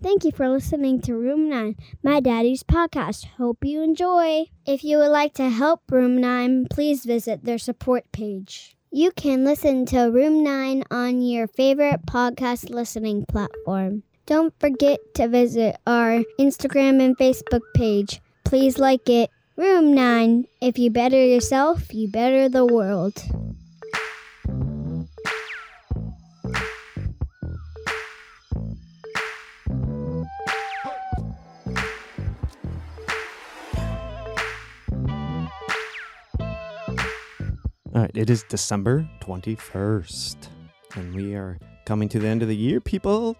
Thank you for listening to Room 9, my daddy's podcast. Hope you enjoy. If you would like to help Room 9, please visit their support page. You can listen to Room 9 on your favorite podcast listening platform. Don't forget to visit our Instagram and Facebook page. Please like it. Room 9. If you better yourself, you better the world. All right, it is December 21st, and we are coming to the end of the year, people.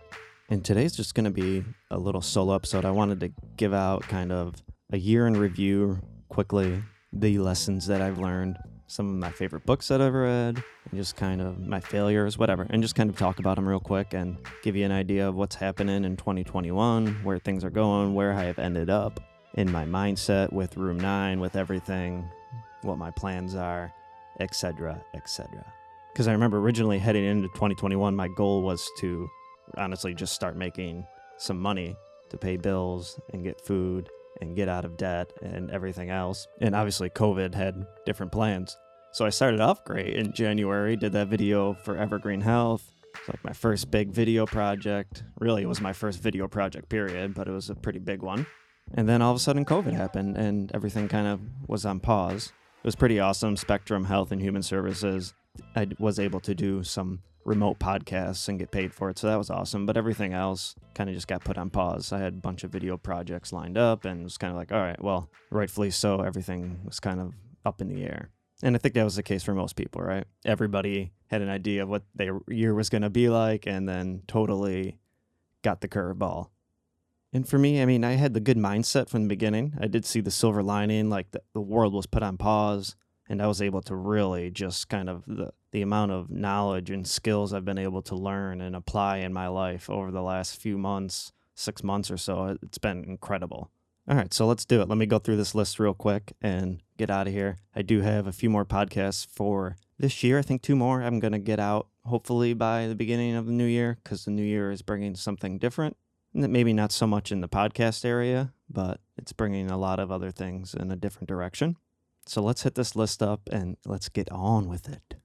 And today's just going to be a little solo episode. I wanted to give out kind of a year in review quickly, the lessons that I've learned, some of my favorite books that I've read, and just kind of my failures, whatever, and just kind of talk about them real quick and give you an idea of what's happening in 2021, where things are going, where I have ended up in my mindset with Room 9, with everything, what my plans are etc., etc. Because I remember originally heading into 2021, my goal was to honestly just start making some money to pay bills and get food and get out of debt and everything else. And obviously, COVID had different plans. So I started off great in January, did that video for Evergreen Health. It's like my first big video project. Really, it was my first video project, period, but it was a pretty big one. And then all of a sudden, COVID happened and everything kind of was on pause it was pretty awesome. Spectrum Health and Human Services. I was able to do some remote podcasts and get paid for it, so that was awesome. But everything else kind of just got put on pause. I had a bunch of video projects lined up, and it was kind of like, all right, well, rightfully so. Everything was kind of up in the air. And I think that was the case for most people, right? Everybody had an idea of what their year was going to be like, and then totally got the curveball. And for me, I mean, I had the good mindset from the beginning. I did see the silver lining, like the, the world was put on pause, and I was able to really just kind of the, the amount of knowledge and skills I've been able to learn and apply in my life over the last few months, six months or so. It's been incredible. All right, so let's do it. Let me go through this list real quick and get out of here. I do have a few more podcasts for this year. I think two more I'm going to get out hopefully by the beginning of the new year because the new year is bringing something different maybe not so much in the podcast area, but it's bringing a lot of other things in a different direction. So let's hit this list up and let's get on with it.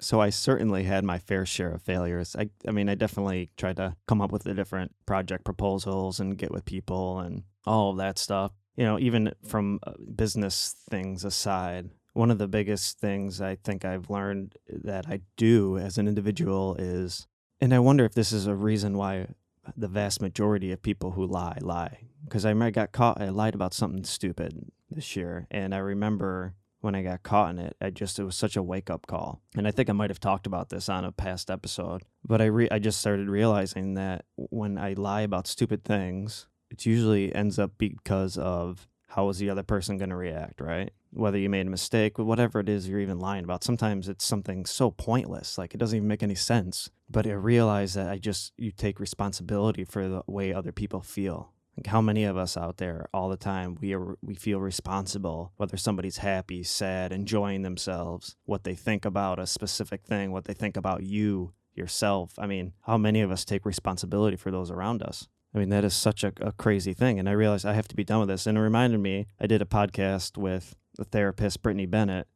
So I certainly had my fair share of failures. I, I mean, I definitely tried to come up with the different project proposals and get with people and all of that stuff. You know, even from uh, business things aside, one of the biggest things I think I've learned that I do as an individual is, and I wonder if this is a reason why the vast majority of people who lie lie because I might got caught. I lied about something stupid this year, and I remember when I got caught in it, I just it was such a wake up call. And I think I might have talked about this on a past episode, but I re- I just started realizing that when I lie about stupid things, it usually ends up because of how is the other person going to react, right? Whether you made a mistake, whatever it is you're even lying about. Sometimes it's something so pointless, like it doesn't even make any sense. But I realize that I just, you take responsibility for the way other people feel. Like how many of us out there all the time we are we feel responsible whether somebody's happy, sad, enjoying themselves, what they think about a specific thing, what they think about you yourself. I mean, how many of us take responsibility for those around us? I mean, that is such a, a crazy thing. And I realized I have to be done with this. And it reminded me, I did a podcast with the therapist, Brittany Bennett.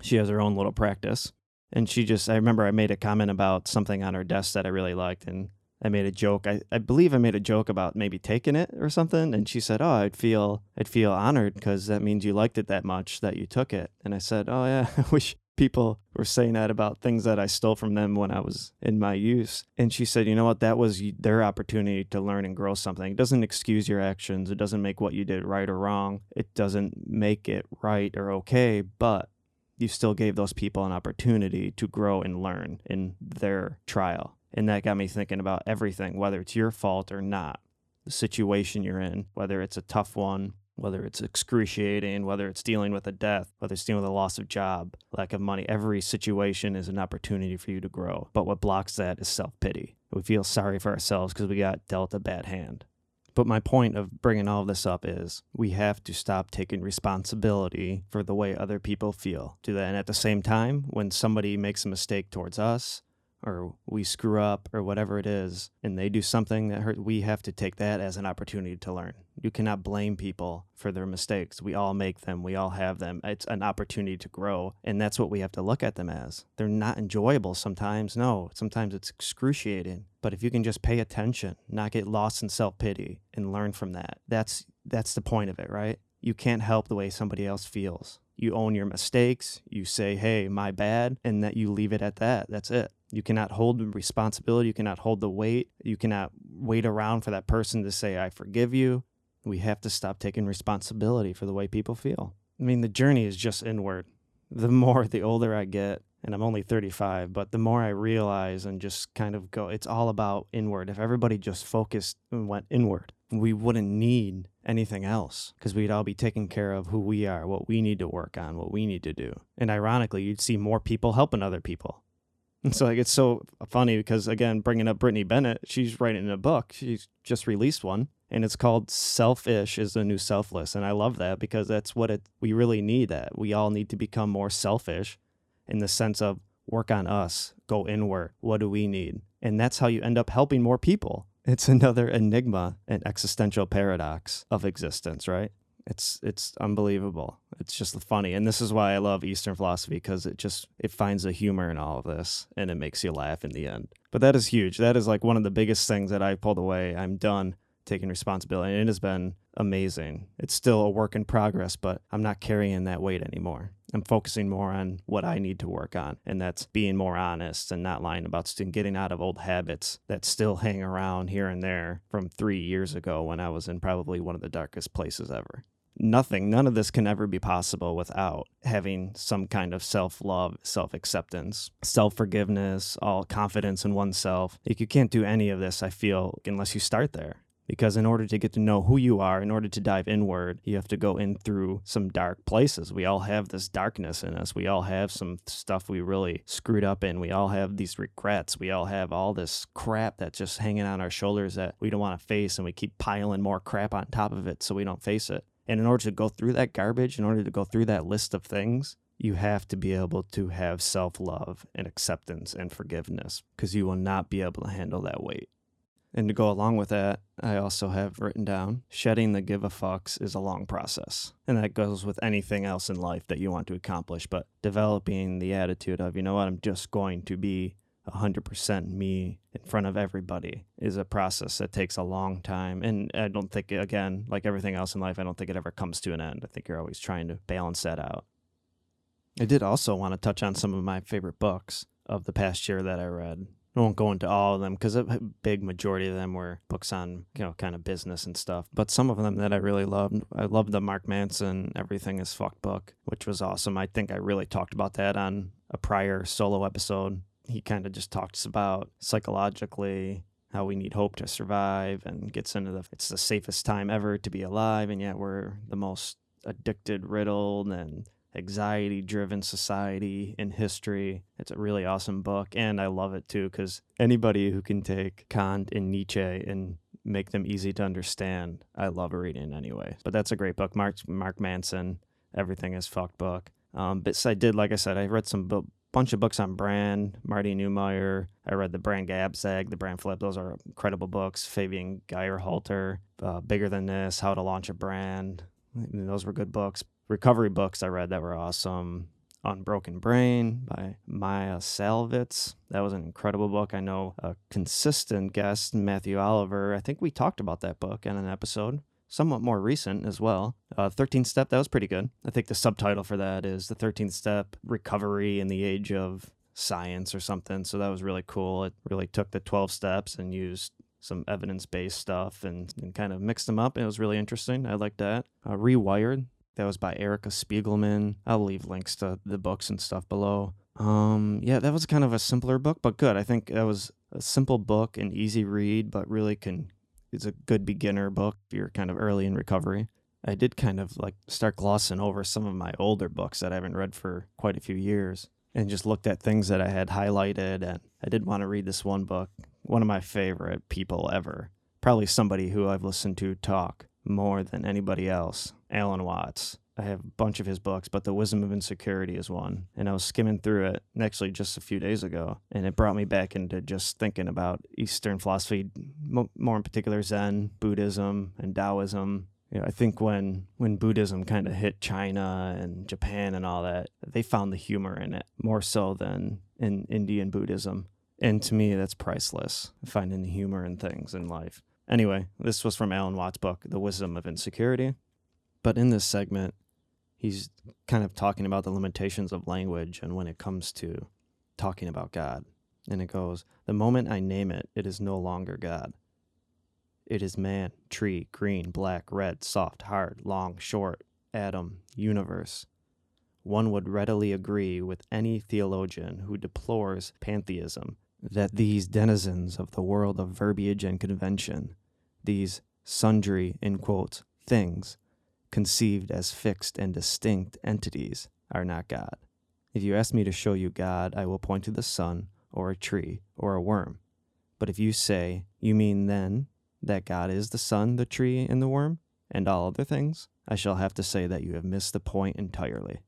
She has her own little practice. And she just, I remember I made a comment about something on her desk that I really liked. And I made a joke. I, I believe I made a joke about maybe taking it or something. And she said, Oh, I'd feel, I'd feel honored because that means you liked it that much that you took it. And I said, Oh, yeah, I wish, people were saying that about things that I stole from them when I was in my youth. And she said, you know what? That was their opportunity to learn and grow something. It doesn't excuse your actions. It doesn't make what you did right or wrong. It doesn't make it right or okay, but you still gave those people an opportunity to grow and learn in their trial. And that got me thinking about everything, whether it's your fault or not, the situation you're in, whether it's a tough one whether it's excruciating, whether it's dealing with a death, whether it's dealing with a loss of job, lack of money, every situation is an opportunity for you to grow. But what blocks that is self pity. We feel sorry for ourselves because we got dealt a bad hand. But my point of bringing all of this up is we have to stop taking responsibility for the way other people feel. Do that. And at the same time, when somebody makes a mistake towards us, or we screw up or whatever it is and they do something that hurt we have to take that as an opportunity to learn. You cannot blame people for their mistakes. We all make them. We all have them. It's an opportunity to grow and that's what we have to look at them as. They're not enjoyable sometimes. No sometimes it's excruciating. But if you can just pay attention not get lost in self-pity and learn from that that's that's the point of it right? You can't help the way somebody else feels. You own your mistakes, you say, hey, my bad, and that you leave it at that. That's it. You cannot hold the responsibility, you cannot hold the weight, you cannot wait around for that person to say, I forgive you. We have to stop taking responsibility for the way people feel. I mean, the journey is just inward. The more, the older I get, and I'm only 35, but the more I realize and just kind of go, it's all about inward. If everybody just focused and went inward, we wouldn't need anything else because we'd all be taking care of who we are, what we need to work on, what we need to do. And ironically, you'd see more people helping other people. And so like it's so funny because again, bringing up Brittany Bennett, she's writing a book. She's just released one, and it's called "Selfish is the New Selfless." And I love that because that's what it. We really need that. We all need to become more selfish, in the sense of work on us, go inward. What do we need? And that's how you end up helping more people. It's another enigma and existential paradox of existence, right? It's it's unbelievable. It's just funny, and this is why I love Eastern philosophy because it just it finds a humor in all of this, and it makes you laugh in the end. But that is huge. That is like one of the biggest things that I pulled away. I'm done taking responsibility, and it has been amazing. It's still a work in progress, but I'm not carrying that weight anymore. I'm focusing more on what I need to work on, and that's being more honest and not lying about stuff, getting out of old habits that still hang around here and there from three years ago when I was in probably one of the darkest places ever. Nothing, none of this can ever be possible without having some kind of self love, self acceptance, self forgiveness, all confidence in oneself. Like you can't do any of this, I feel, unless you start there because in order to get to know who you are, in order to dive inward, you have to go in through some dark places. We all have this darkness in us. We all have some stuff we really screwed up in. We all have these regrets. We all have all this crap that's just hanging on our shoulders that we don't want to face, and we keep piling more crap on top of it so we don't face it. And in order to go through that garbage, in order to go through that list of things, you have to be able to have self love and acceptance and forgiveness because you will not be able to handle that weight. And to go along with that, I also have written down shedding the give a fucks is a long process. And that goes with anything else in life that you want to accomplish. But developing the attitude of, you know what, I'm just going to be 100% me in front of everybody is a process that takes a long time. And I don't think, again, like everything else in life, I don't think it ever comes to an end. I think you're always trying to balance that out. I did also want to touch on some of my favorite books of the past year that I read. I won't go into all of them because a big majority of them were books on you know kind of business and stuff. But some of them that I really loved, I loved the Mark Manson "Everything Is Fucked" book, which was awesome. I think I really talked about that on a prior solo episode. He kind of just talks about psychologically how we need hope to survive and gets into the it's the safest time ever to be alive and yet we're the most addicted riddled and anxiety driven society in history. It's a really awesome book, and I love it too because anybody who can take Kant and Nietzsche and make them easy to understand, I love reading anyway. But that's a great book. Mark Mark Manson, Everything is Fucked book. Um, but I did, like I said, I read some bunch of books on brand, Marty Neumeier. I read the Brand Gap Zag, the Brand Flip. Those are incredible books. Fabian Geyrhalter, uh, Bigger Than This, How to Launch a Brand. I mean, those were good books recovery books I read that were awesome. Unbroken Brain by Maya Szalavitz. That was an incredible book. I know a consistent guest, Matthew Oliver. I think we talked about that book in an episode, somewhat more recent as well. Uh, 13th Step, that was pretty good. I think the subtitle for that is The 13th Step Recovery in the Age of Science or something. So that was really cool. It really took the 12 steps and used some evidence based stuff and, and, kind of mixed them up. It was really interesting. I liked that. Uh, Rewired, that was by Erica Spiegelman. I'll leave links to the books and stuff below. Um, yeah, that was kind of a simpler book, but good. I think that was a simple book, an easy read, but really can it's a good beginner book if you're kind of early in recovery. I did kind of like start glossing over some of my older books that I haven't read for quite a few years and just looked at things that I had highlighted and I did want to read this one book, one of my favorite people ever. Probably somebody who I've listened to talk more than anybody else. Alan Watts. I have a bunch of his books, but The Wisdom of Insecurity is one. And I was skimming through it actually just a few days ago, and it brought me back into just thinking about Eastern philosophy, more in particular Zen, Buddhism, and Taoism. You know, I think when when Buddhism kind of hit China and Japan and all that, they found the humor in it more so than in Indian Buddhism. And to me, that's priceless, finding the humor in things in life. Anyway, this was from Alan Watts' book, The Wisdom of Insecurity. But in this segment, he's kind of talking about the limitations of language and when it comes to talking about God. And it goes, The moment I name it, it is no longer God. It is man, tree, green, black, red, soft, hard, long, short, atom, universe. One would readily agree with any theologian who deplores pantheism that these denizens of the world of verbiage and convention, these sundry, in quotes, things, conceived as fixed and distinct entities, are not God. If you ask me to show you God, I will point to the sun, or a tree, or a worm. But if you say, You mean then that God is the sun, the tree, and the worm, and all other things, I shall have to say that you have missed the point entirely.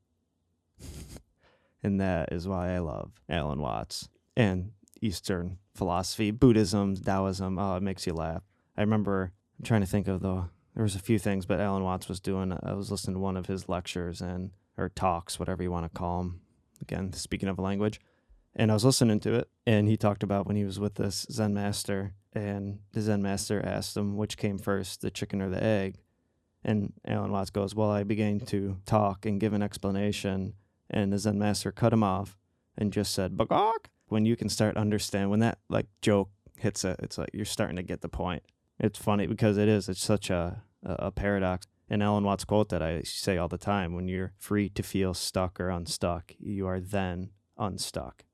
and that is why I love Alan Watts and Eastern philosophy, Buddhism, Taoism. Oh, it makes you laugh. I remember trying to think of the there was a few things, but Alan Watts was doing. I was listening to one of his lectures and or talks, whatever you want to call them. Again, speaking of a language, and I was listening to it, and he talked about when he was with this Zen master, and the Zen master asked him which came first, the chicken or the egg, and Alan Watts goes, "Well, I began to talk and give an explanation, and the Zen master cut him off and just said, "Bagok." When you can start understand when that like joke hits it, it's like you're starting to get the point. It's funny because it is. It's such a a, paradox. And Alan Watts quote that I say all the time when you're free to feel stuck or unstuck, you are then unstuck.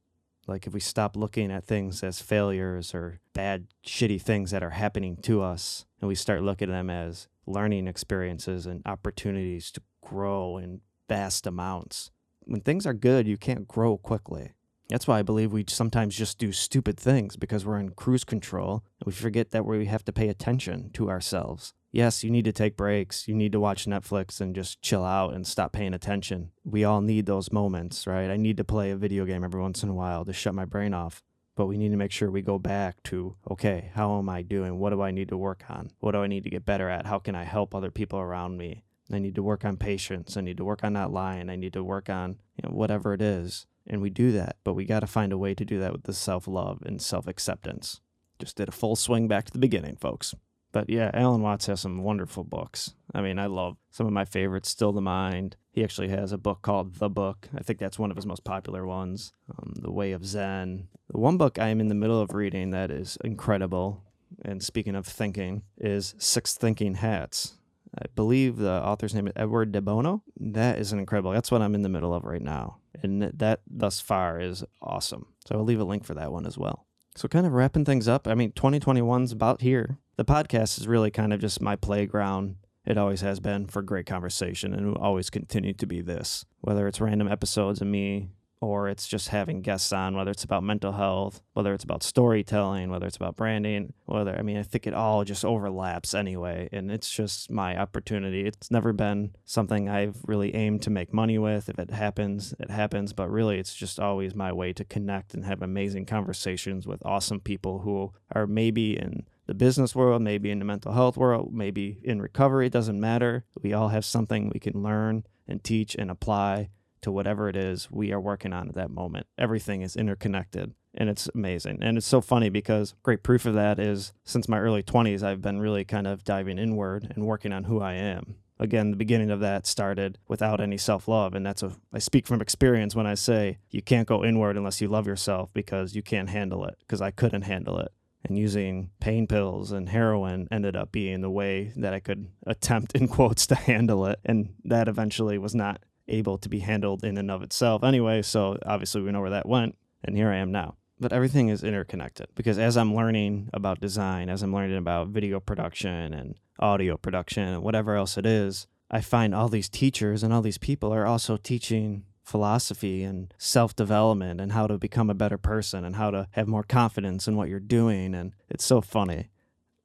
Like if we stop looking at things as failures or bad, shitty things that are happening to us, and we start looking at them as learning experiences and opportunities to grow in vast amounts. When things are good, you can't grow quickly. That's why I believe we sometimes just do stupid things because we're in cruise control and we forget that we have to pay attention to ourselves yes, you need to take breaks. You need to watch Netflix and just chill out and stop paying attention. We all need those moments, right? I need to play a video game every once in a while to shut my brain off. But we need to make sure we go back to, okay, how am I doing? What do I need to work on? What do I need to get better at? How can I help other people around me? I need to work on patience. I need to work on not lying. I need to work on you know, whatever it is. And we do that, but we got to find a way to do that with the self love and self acceptance. Just did a full swing back to the beginning, folks. But yeah, Alan Watts has some wonderful books. I mean, I love some of my favorites. Still the Mind. He actually has a book called The Book. I think that's one of his most popular ones. Um, the Way of Zen. The one book I am in the middle of reading that is incredible. And speaking of thinking, is Six Thinking Hats. I believe the author's name is Edward de Bono. That is an incredible. That's what I'm in the middle of right now, and that thus far is awesome. So I'll leave a link for that one as well. So, kind of wrapping things up, I mean, 2021's about here. The podcast is really kind of just my playground. It always has been for great conversation and will always continue to be this. Whether it's random episodes of me or it's just having guests on, whether it's about mental health, whether it's about storytelling, whether it's about branding, whether, I mean, I think it all just overlaps anyway. And it's just my opportunity. It's never been something I've really aimed to make money with. If it happens, it happens. But really, it's just always my way to connect and have amazing conversations with awesome people who are maybe in the business world, maybe in the mental health world, maybe in recovery. It doesn't matter. We all have something we can learn and teach and apply to whatever it is we are working on at that moment. Everything is interconnected and it's amazing. And it's so funny because great proof of that is since my early 20s, I've been really kind of diving inward and working on who I am. Again, the beginning of that started without any self love. And that's a, I speak from experience when I say you can't go inward unless you love yourself because you can't handle it, because I couldn't handle it and using pain pills and heroin ended up being the way that I could attempt in quotes to handle it and that eventually was not able to be handled in and of itself anyway. So obviously we know where that went, and here I am now. But everything is interconnected because as I'm learning about design, as I'm learning about video production and audio production and whatever else it is, I find all these teachers and all these people are also teaching philosophy and self development and how to become a better person and how to have more confidence in what you're doing. And it's so funny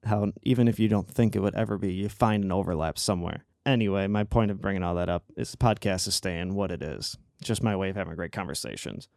how even if you don't think it would ever be, you find an overlap somewhere. Anyway, my point of bringing all that up is the podcast is staying what it is. It's just my way of having great conversations.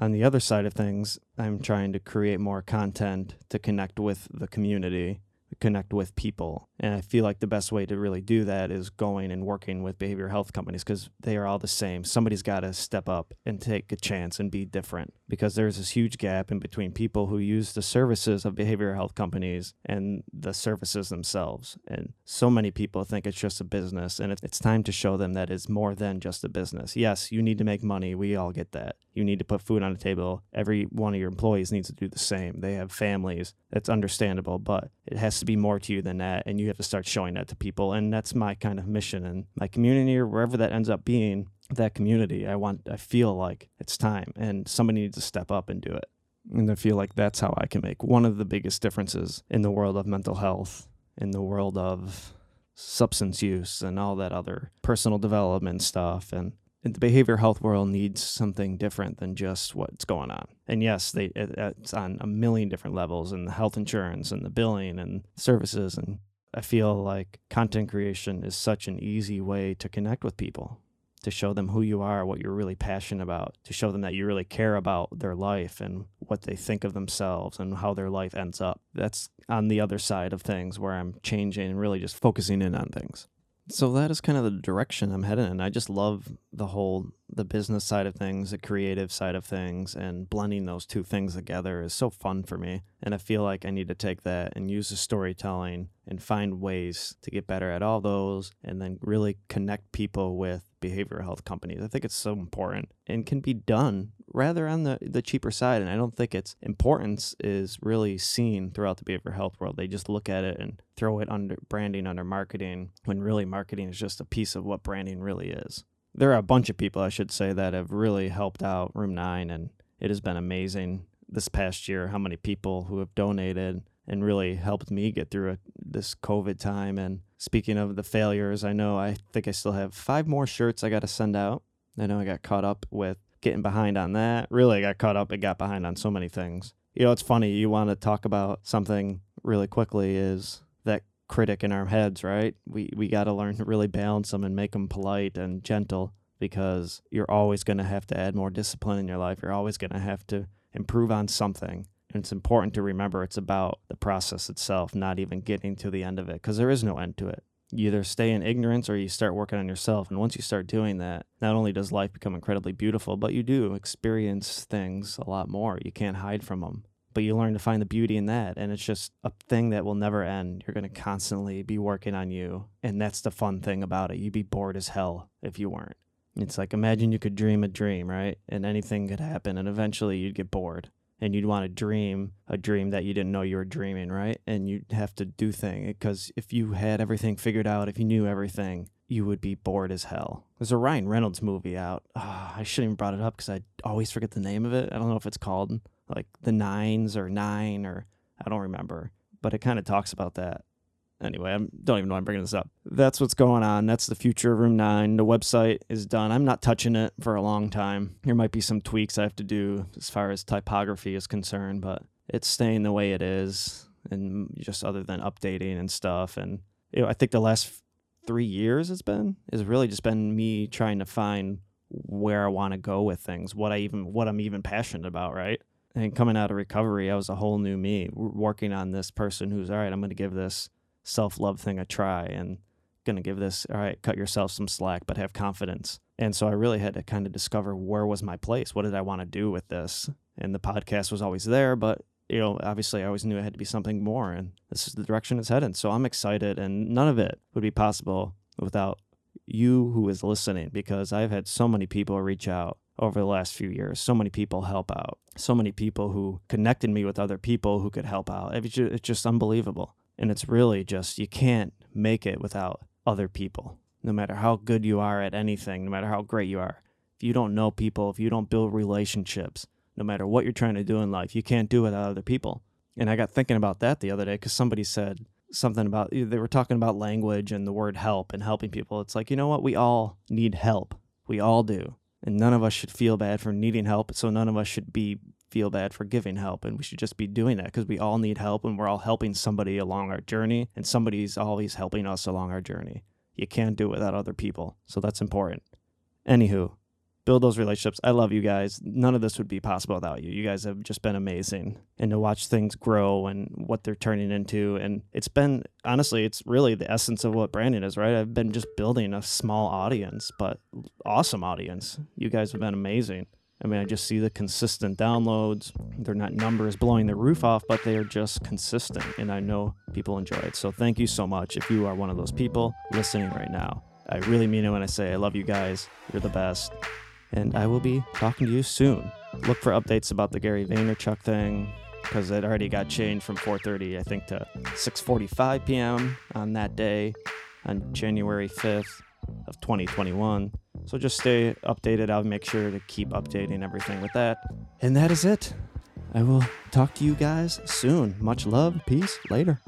On the other side of things, I'm trying to create more content to connect with the community connect with people. And I feel like the best way to really do that is going and working with behavioral health companies because they are all the same. Somebody's got to step up and take a chance and be different because there's this huge gap in between people who use the services of behavioral health companies and the services themselves. And so many people think it's just a business, and it's time to show them that it's more than just a business. Yes, you need to make money. We all get that. You need to put food on the table. Every one of your employees needs to do the same. They have families. That's understandable, but it has to be more to you than that. And you have to start showing that to people. And that's my kind of mission and my community or wherever that ends up being, that community. I want, I feel like it's time and somebody needs to step up and do it. And I feel like that's how I can make one of the biggest differences in the world of mental health, in the world of substance use and all that other personal development stuff and the behavioral health world needs something different than just what's going on. And yes, they it, it's on a million different levels and the health insurance and the billing and services and I feel like content creation is such an easy way to connect with people, to show them who you are, what you're really passionate about, to show them that you really care about their life and what they think of themselves and how their life ends up. That's on the other side of things where I'm changing and really just focusing in on things so that is kind of the direction I'm heading in. I just love the whole the business side of things, the creative side of things, and blending those two things together is so fun for me. And I feel like I need to take that and use the storytelling and find ways to get better at all those and then really connect people with behavioral health companies. I think it's so important and can be done rather on the, the cheaper side. And I don't think its importance is really seen throughout the behavioral health world. They just look at it and throw it under branding, under marketing, when really marketing is just a piece of what branding really is there are a bunch of people, I should say, that have really helped out Room 9, and it has been amazing this past year how many people who have donated and really helped me get through a, this COVID time. And speaking of the failures, I know I think I still have five more shirts I got to send out. I know I got caught up with getting behind on that. Really, I got caught up and got behind on so many things. You know, it's funny, you want to talk about something really quickly is that critic in our heads, right? We we got to learn to really balance them and make them polite and gentle because you're always going to have to add more discipline in your life. You're always going to have to improve on something. And it's important to remember it's about the process itself, not even getting to the end of it because there is no end to it. You either stay in ignorance or you start working on yourself. And once you start doing that, not only does life become incredibly beautiful, but you do experience things a lot more. You can't hide from them but you learn to find the beauty in that and it's just a thing that will never end. You're going to constantly be working on you and that's the fun thing about it. You'd be bored as hell if you weren't. It's like imagine you could dream a dream right? And anything could happen and eventually you'd get bored and you'd want to dream a dream that you didn't know you were dreaming right and you'd have to do things because if you had everything figured out if you knew everything you would be bored as hell. There's a Ryan Reynolds movie out. Oh, I shouldn't even brought it up because I always forget the name of it. I don't know if it's called like the nines or nine or I don't remember, but it kind of talks about that. Anyway, I don't even know why I'm bringing this up. That's what's going on. That's the future of Room 9. The website is done. I'm not touching it for a long time. There might be some tweaks I have to do as far as typography is concerned, but it's staying the way it is and just other than updating and stuff. And you know, I think the last three years it's been has really just been me trying to find where I want to go with things, what I even what I'm even passionate about, right? and coming out of recovery, I was a whole new me, working on this person who's all right. I'm going to give this self love thing a try, and to give this all right. Cut yourself some slack, but have confidence. And so I really had to kind of discover where was my place. What did I want to do with this? And the podcast was always there, but you know, obviously I always knew it had to be something more, and this is the direction it's headed. So I'm excited, and none of it would be possible without you who is listening, because I've had so many people reach out over the last few years. So many people help out. So many people who connected me with other people who could help out. It's just unbelievable. And it's really just, you can't make it without other people. No matter how good you are at anything, no matter how great you are, if you don't know people, if you don't build relationships, no matter what you're trying to do in life, you can't do it without other people. And I got thinking about that the other day because somebody said something about, they were talking about language and the word help and helping people. It's like, you know what? We all need help. We all do and none of us should feel bad for needing help so none of us should be feel bad for giving help and we should just be doing that because we all need help and we're all helping somebody along our journey and somebody's always helping us along our journey you can't do it without other people. So that's important. Anywho, build those relationships. I love you guys. None of this would be possible without you. You guys have just been amazing. And to watch things grow and what they're turning into. And it's been, honestly, it's really the essence of what branding is, right? I've been just building a small audience, but awesome audience. You guys have been amazing. I mean, I just see the consistent downloads. They're not numbers blowing the roof off, but they are just consistent. And I know people enjoy it. So thank you so much if you are one of those people listening right now. I really mean it when I say I love you guys. You're the best and I will be talking to you soon. Look for updates about the Gary Vaynerchuk thing because it already got changed from 4:30 I think to 6:45 p.m. on that day on January 5th of 2021. So just stay updated. I'll make sure to keep updating everything with that. And that is it. I will talk to you guys soon. Much love. Peace. Later.